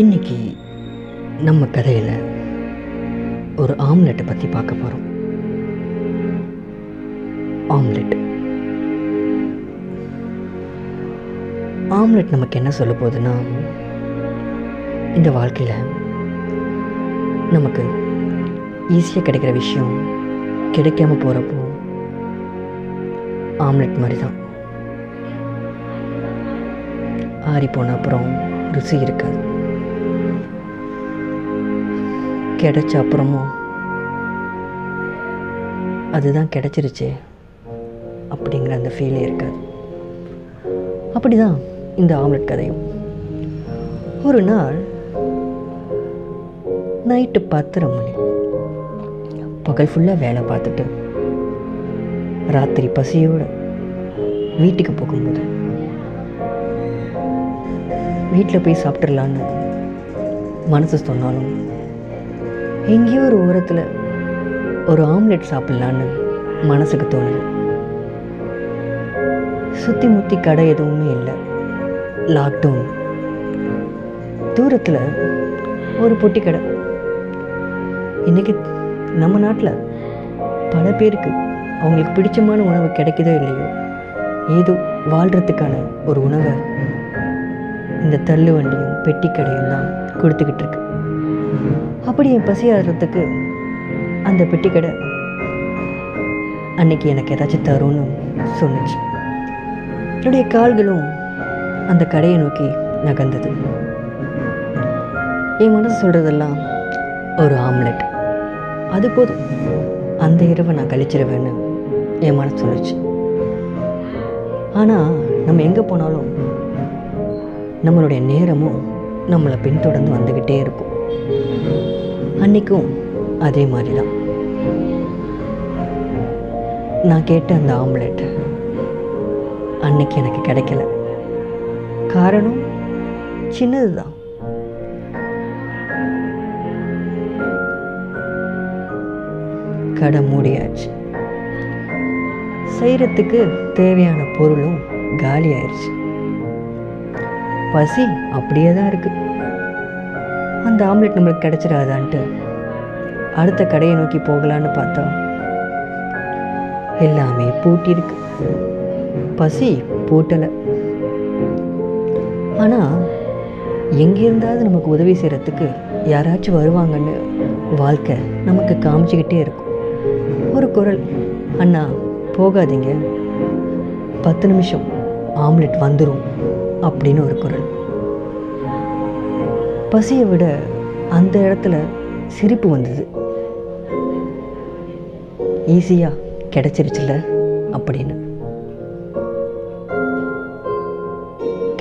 இன்னைக்கு நம்ம கதையில் ஒரு ஆம்லெட்டை பற்றி பார்க்க போகிறோம் ஆம்லெட். ஆம்லெட் நமக்கு என்ன சொல்ல போகுதுன்னா இந்த வாழ்க்கையில் நமக்கு ஈஸியாக கிடைக்கிற விஷயம் கிடைக்காம போகிறப்போ ஆம்லெட் மாதிரி தான் ஆறி போன அப்புறம் ருசி இருக்காது. கிடைச்ச அப்புறமும் அதுதான் கிடச்சிருச்சே அப்படிங்கிற அந்த ஃபீலே இருக்காது. அப்படி தான் இந்த ஆம்லெட் கதையும். ஒரு நாள் நைட்டு பத்தரை மணி. பகல் ஃபுல்லாக வேலை பார்த்துட்டு ராத்திரி பசியோடு வீட்டுக்கு போகும்போது வீட்டில் போய் சாப்பிட்றலான்னு மனசு சொன்னாலும் எங்கேயோ ஒரு ஓரத்தில் ஒரு ஆம்லெட் சாப்பிட்லான்னு மனசுக்கு தோணுது. சுற்றி முற்றி கடை எதுவுமே இல்லை. லாக்டவுன் தூரத்தில் ஒரு பொட்டி கடை. இன்றைக்கி நம்ம நாட்டில் பல பேருக்கு அவங்களுக்கு பிடிச்சமான உணவு கிடைக்குதோ இல்லையோ ஏதோ வாழ்கிறதுக்கான ஒரு உணவை இந்த தள்ளு வண்டியும் பெட்டி கடையும் தான் கொடுத்துக்கிட்டு இருக்கு. அப்படி என் பசி ஆடுறதுக்கு அந்த பெட்டி கடை அன்னைக்கு எனக்கு ஏதாச்சும் தரும்னு சொன்னிச்சு என்னுடைய கால்களும் அந்த கடையை நோக்கி நகர்ந்தது. என் மனசு சொல்கிறதெல்லாம் ஒரு ஆம்லெட். அது போதும். அந்த இரவை நான் கழிச்சிருவேன்னு என் மனசு சொல்லிச்சு. ஆனால் நம்ம எங்கே போனாலும் நம்மளுடைய நேரமும் நம்மளை பின்தொடர்ந்து வந்துக்கிட்டே இருக்கும். அன்றைக்கும் அதே மாதிரி தான் நான் கேட்ட அந்த ஆம்லெட் அன்னைக்கு எனக்கு கிடைக்கல. காரணம் சின்னது தான் கடை மூடியாச்சு. செய்கிறதுக்கு தேவையான பொருளும் காலி ஆயிடுச்சு பசி அப்படியே தான் இருக்குது அந்த ஆம்லெட் நம்மளுக்கு கிடைச்சிடாதான்ட்டு. அடுத்த கடையை நோக்கி போகலான்னு பார்த்தா எல்லாமே பூட்டியிருக்கு. பசி பூட்டலை. ஆனால் எங்கேருந்தாவது நமக்கு உதவி செய்கிறதுக்கு யாராச்சும் வருவாங்கன்னு வாழ்க்கை நமக்கு காமிச்சிக்கிட்டே இருக்கும். ஒரு குரல் அண்ணா போகாதீங்க. பத்து நிமிஷம் ஆம்லெட் வந்துடும் அப்படின்னு ஒரு குரல். பசியை விட அந்த இடத்துல சிரிப்பு வந்தது. ஈஸியாக கிடைச்சிருச்சுல அப்படின்னு.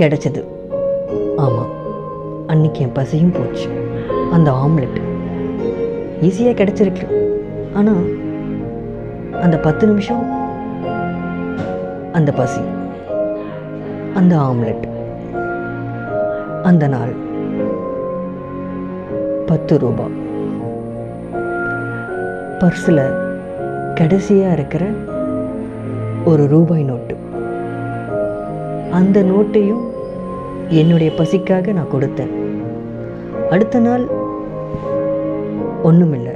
கிடைச்சது. ஆமாம் அன்னைக்கு என் பசியும் போச்சு. அந்த ஆம்லெட். ஈஸியாக கிடைச்சிருக்கு. ஆனால் அந்த பத்து நிமிஷம் அந்த பசி அந்த ஆம்லெட் அந்த நாள். பத்து ரூபா. பர்ஸில் கடைசியாக இருக்கிற ஒரு ரூபாய் நோட்டு. அந்த நோட்டையும் என்னுடைய பசிக்காக நான் கொடுத்தேன். அடுத்த நாள் ஒன்றுமில்லை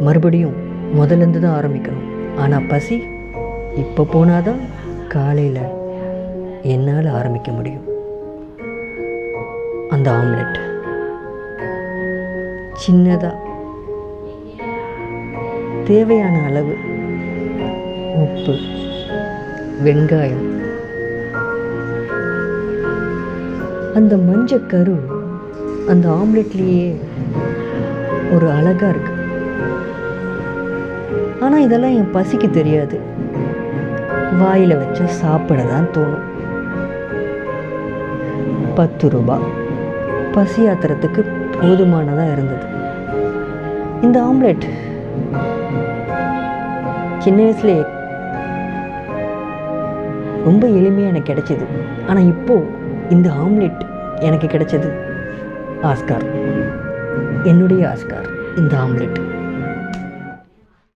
மறுபடியும் முதலேருந்து தான் ஆரம்பிக்கணும். ஆனால் பசி இப்போ போனாதான் காலையில் என்னால் ஆரம்பிக்க முடியும். அந்த ஆம்லெட். சின்னதாக தேவையான அளவு உப்பு வெங்காயம். அந்த மஞ்சக்கரு அந்த ஆம்லெட்லேயே ஒரு அழகாக இருக்கு. ஆனால் இதெல்லாம் என் பசிக்கு தெரியாது. வாயில் வச்சு சாப்பிட தான் தோணும். பத்து ரூபா. பசி ஆத்துறதுக்கு போதுமானதாக இருந்தது. இந்த ஆம்லெட் சின்ன வயசுலேயே ரொம்ப எளிமையாக எனக்கு கிடைச்சிது. ஆனால் இப்போது இந்த ஆம்லெட் எனக்கு கிடைச்சது ஆஸ்கார். என்னுடைய ஆஸ்கார் இந்த ஆம்லெட்.